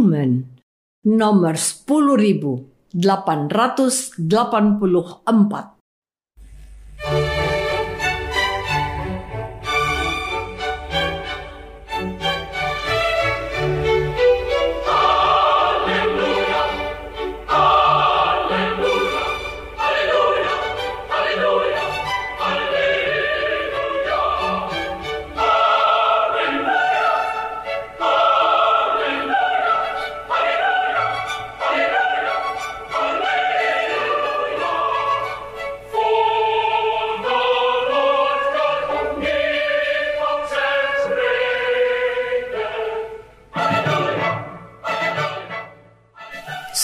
Lumen nomor 10884.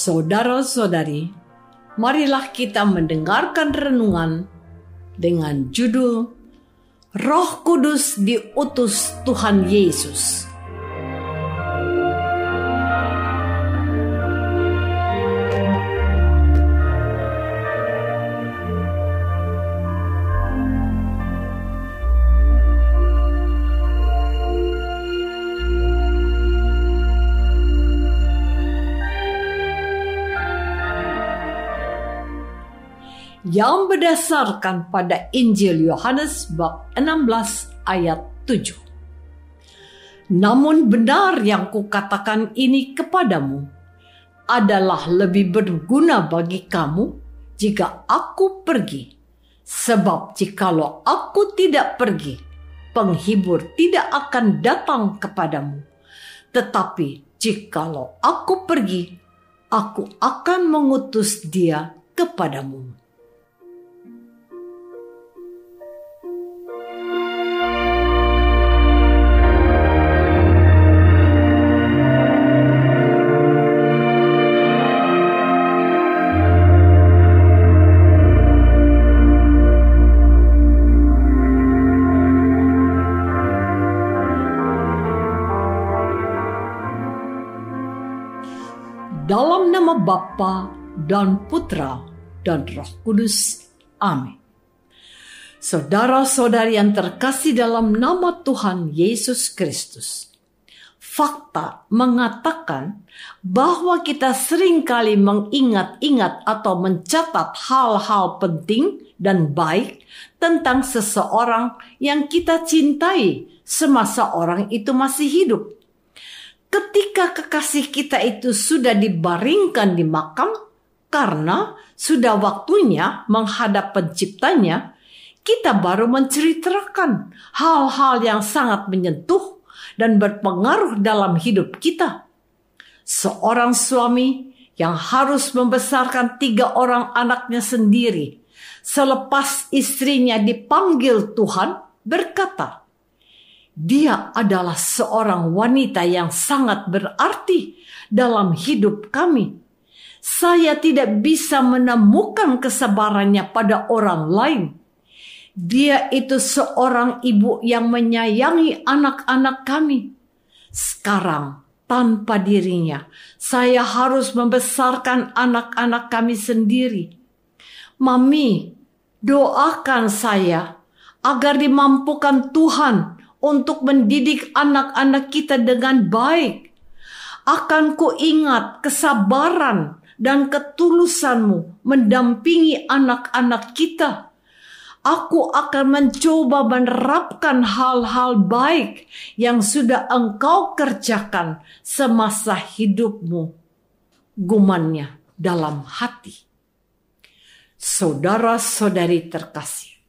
Saudara-saudari, marilah kita mendengarkan renungan dengan judul Roh Kudus diutus Tuhan Yesus. Yang berdasarkan pada Injil Yohanes bab 16 ayat 7. Namun benar yang kukatakan ini kepadamu adalah lebih berguna bagi kamu jika aku pergi. Sebab jikalau aku tidak pergi, penghibur tidak akan datang kepadamu. Tetapi jikalau aku pergi, aku akan mengutus dia kepadamu. Nama Bapa dan Putra dan Roh Kudus. Amin. Saudara-saudari yang terkasih dalam nama Tuhan Yesus Kristus. Fakta mengatakan bahwa kita sering kali mengingat-ingat atau mencatat hal-hal penting dan baik tentang seseorang yang kita cintai semasa orang itu masih hidup ketika kekasih kita itu sudah dibaringkan di makam karena sudah waktunya menghadap penciptanya, kita baru menceritakan hal-hal yang sangat menyentuh dan berpengaruh dalam hidup kita. Seorang suami yang harus membesarkan tiga orang anaknya sendiri selepas istrinya dipanggil Tuhan berkata, dia adalah seorang wanita yang sangat berarti dalam hidup kami. Saya tidak bisa menemukan kesabarannya pada orang lain. Dia itu seorang ibu yang menyayangi anak-anak kami. Sekarang, tanpa dirinya, saya harus membesarkan anak-anak kami sendiri. Mami, doakan saya agar dimampukan Tuhan untuk mendidik anak-anak kita dengan baik. Akan ku ingat kesabaran dan ketulusanmu mendampingi anak-anak kita. Aku akan mencoba menerapkan hal-hal baik yang sudah engkau kerjakan semasa hidupmu. gumannya dalam hati. Saudara-saudari terkasih,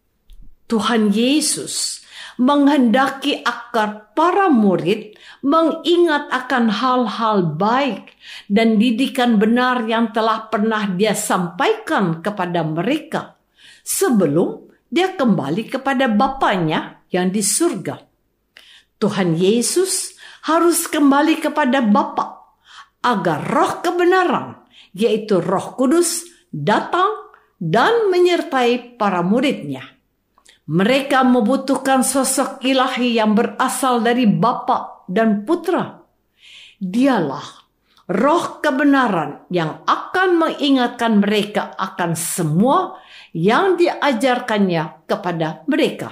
Tuhan Yesus menghendaki agar para murid mengingat akan hal-hal baik dan didikan benar yang telah pernah dia sampaikan kepada mereka sebelum dia kembali kepada Bapaknya yang di surga. Tuhan Yesus harus kembali kepada Bapa agar roh kebenaran, yaitu roh kudus, datang dan menyertai para muridnya. Mereka membutuhkan sosok ilahi yang berasal dari Bapa dan Putra. Dialah roh kebenaran yang akan mengingatkan mereka akan semua yang diajarkannya kepada mereka.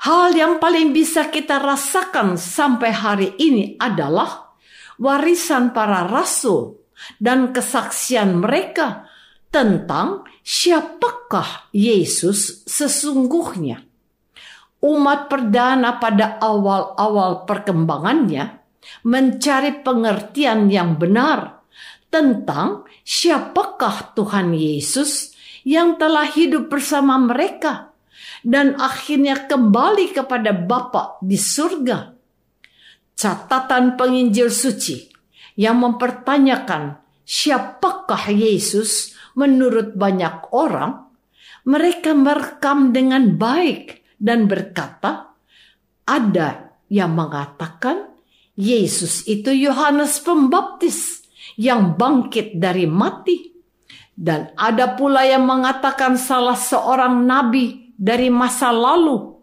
Hal yang paling bisa kita rasakan sampai hari ini adalah warisan para rasul dan kesaksian mereka tentang siapakah Yesus sesungguhnya. Umat perdana pada awal-awal perkembangannya mencari pengertian yang benar tentang siapakah Tuhan Yesus yang telah hidup bersama mereka dan akhirnya kembali kepada Bapa di surga. Catatan penginjil suci yang mempertanyakan siapakah Yesus menurut banyak orang, mereka merekam dengan baik dan berkata, ada yang mengatakan Yesus itu Yohanes Pembaptis yang bangkit dari mati. Dan ada pula yang mengatakan salah seorang nabi dari masa lalu.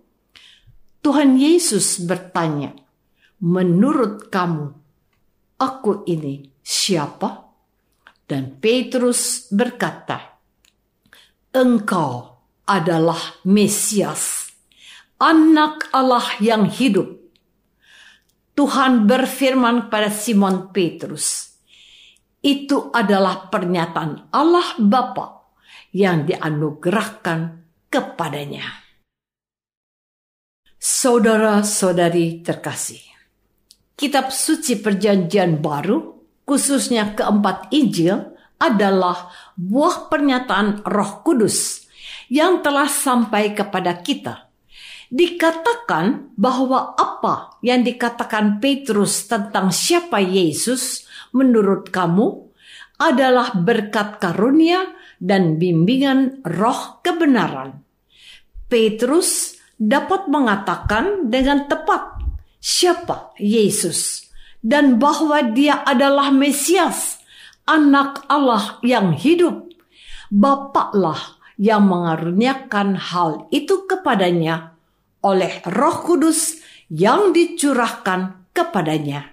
Tuhan Yesus bertanya, "Menurut kamu, aku ini siapa?" Dan Petrus berkata, "Engkau adalah Mesias, Anak Allah yang hidup." Tuhan berfirman pada Simon Petrus, "Itu adalah pernyataan Allah Bapa yang dianugerahkan kepadanya. Saudara-saudari terkasih, kitab suci Perjanjian Baru, khususnya keempat Injil, adalah buah pernyataan Roh Kudus yang telah sampai kepada kita. Dikatakan bahwa apa yang dikatakan Petrus tentang siapa Yesus menurut kamu adalah berkat karunia dan bimbingan roh kebenaran. Petrus dapat mengatakan dengan tepat siapa Yesus dan bahwa dia adalah Mesias, anak Allah yang hidup. Bapaklah yang mengaruniakan hal itu kepadanya oleh Roh Kudus yang dicurahkan kepadanya.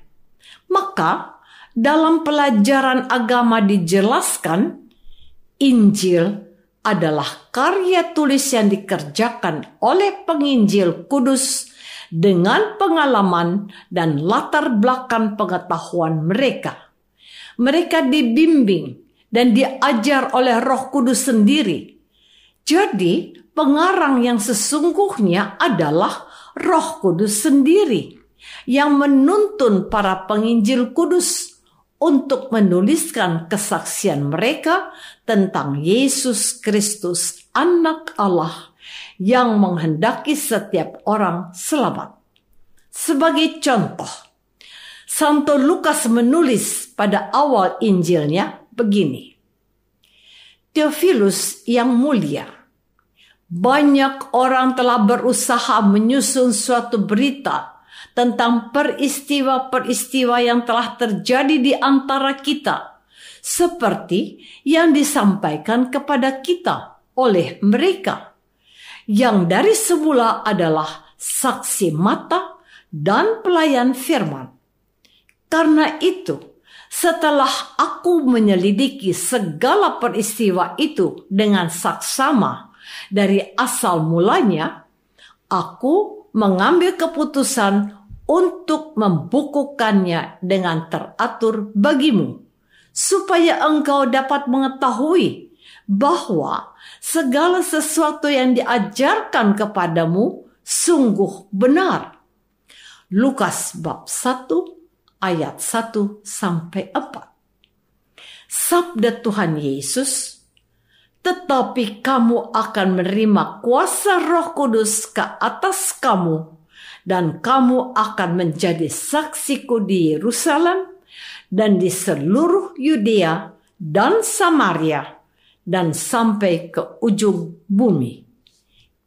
Maka, dalam pelajaran agama dijelaskan Injil adalah karya tulis yang dikerjakan oleh penginjil kudus dengan pengalaman dan latar belakang pengetahuan mereka. Mereka dibimbing dan diajar oleh Roh Kudus sendiri. Jadi, pengarang yang sesungguhnya adalah Roh Kudus sendiri yang menuntun para penginjil kudus untuk menuliskan kesaksian mereka tentang Yesus Kristus, Anak Allah yang menghendaki setiap orang selamat. Sebagai contoh, Santo Lukas menulis pada awal Injilnya begini. Theophilus yang mulia, banyak orang telah berusaha menyusun suatu berita tentang peristiwa-peristiwa yang telah terjadi di antara kita, seperti yang disampaikan kepada kita oleh mereka, yang dari semula adalah saksi mata dan pelayan firman. Karena itu, setelah aku menyelidiki segala peristiwa itu dengan saksama dari asal mulanya, aku mengambil keputusan untuk membukukannya dengan teratur bagimu, supaya engkau dapat mengetahui bahwa segala sesuatu yang diajarkan kepadamu sungguh benar. Lukas bab 1 ayat 1 sampai 4. Sabda Tuhan Yesus, tetapi kamu akan menerima kuasa Roh Kudus ke atas kamu, dan kamu akan menjadi saksiku di Yerusalem dan di seluruh Yudea dan Samaria dan sampai ke ujung bumi.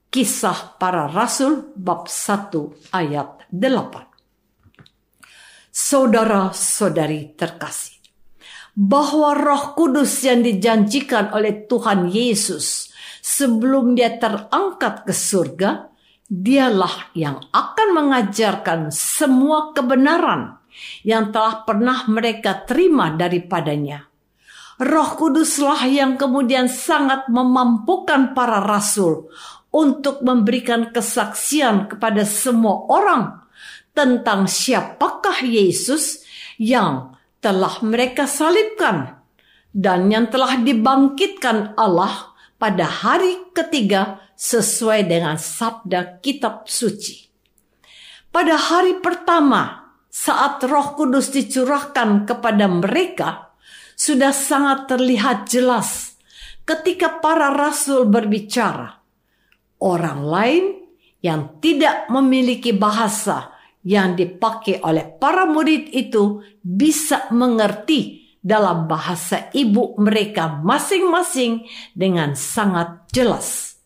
Kisah para Rasul bab 1 ayat 8. Saudara-saudari terkasih, bahwa Roh Kudus yang dijanjikan oleh Tuhan Yesus sebelum dia terangkat ke surga, dialah yang akan mengajarkan semua kebenaran yang telah pernah mereka terima daripadanya. Roh Kuduslah yang kemudian sangat memampukan para rasul untuk memberikan kesaksian kepada semua orang tentang siapakah Yesus yang telah mereka salibkan dan yang telah dibangkitkan Allah pada hari ketiga sesuai dengan sabda kitab suci. Pada hari pertama saat Roh Kudus dicurahkan kepada mereka sudah sangat terlihat jelas ketika para rasul berbicara. Orang lain yang tidak memiliki bahasa yang dipakai oleh para murid itu bisa mengerti dalam bahasa ibu mereka masing-masing dengan sangat jelas.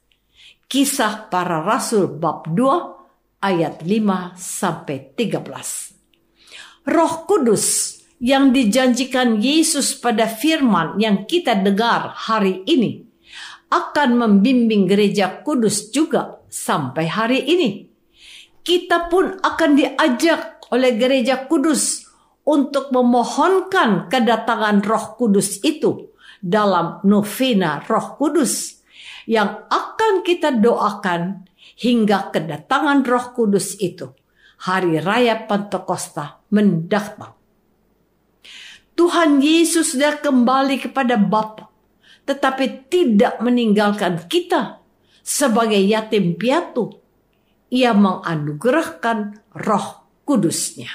Kisah para Rasul bab 2 ayat 5 sampai 13. Roh Kudus yang dijanjikan Yesus pada firman yang kita dengar hari ini akan membimbing gereja kudus juga sampai hari ini kita pun akan diajak oleh gereja kudus untuk memohonkan kedatangan roh kudus itu dalam novena roh kudus yang akan kita doakan hingga kedatangan roh kudus itu hari raya Pentakosta mendatang. Tuhan Yesus sudah kembali kepada Bapa, tetapi tidak meninggalkan kita sebagai yatim piatu ia menganugerahkan roh kudusnya.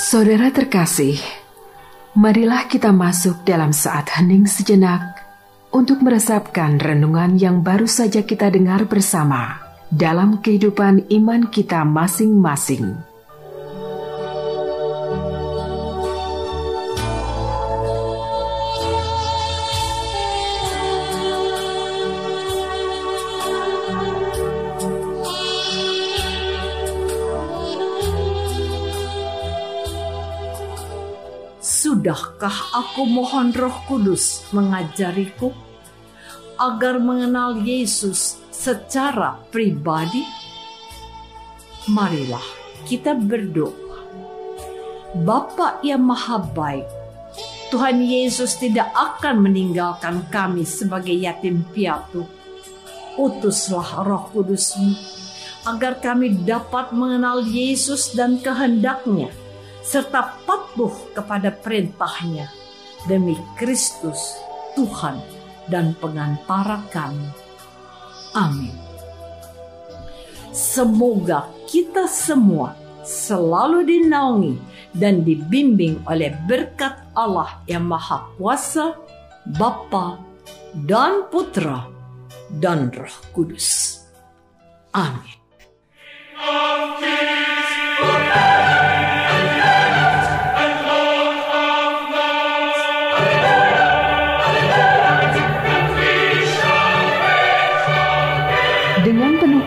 Saudara terkasih, marilah kita masuk dalam saat hening sejenak untuk meresapkan renungan yang baru saja kita dengar bersama dalam kehidupan iman kita masing-masing. Sudahkah aku mohon Roh Kudus mengajariku agar mengenal Yesus secara pribadi? Marilah kita berdoa. Bapa yang maha baik, Tuhan Yesus tidak akan meninggalkan kami sebagai yatim piatu. Utuslah roh kudusmu agar kami dapat mengenal Yesus dan kehendaknya serta patuh kepada perintahnya demi Kristus Tuhan dan pengantara kami. Amin. Semoga kita semua selalu dinaungi dan dibimbing oleh berkat Allah yang Maha Kuasa, Bapa dan Putra dan Roh Kudus. Amin.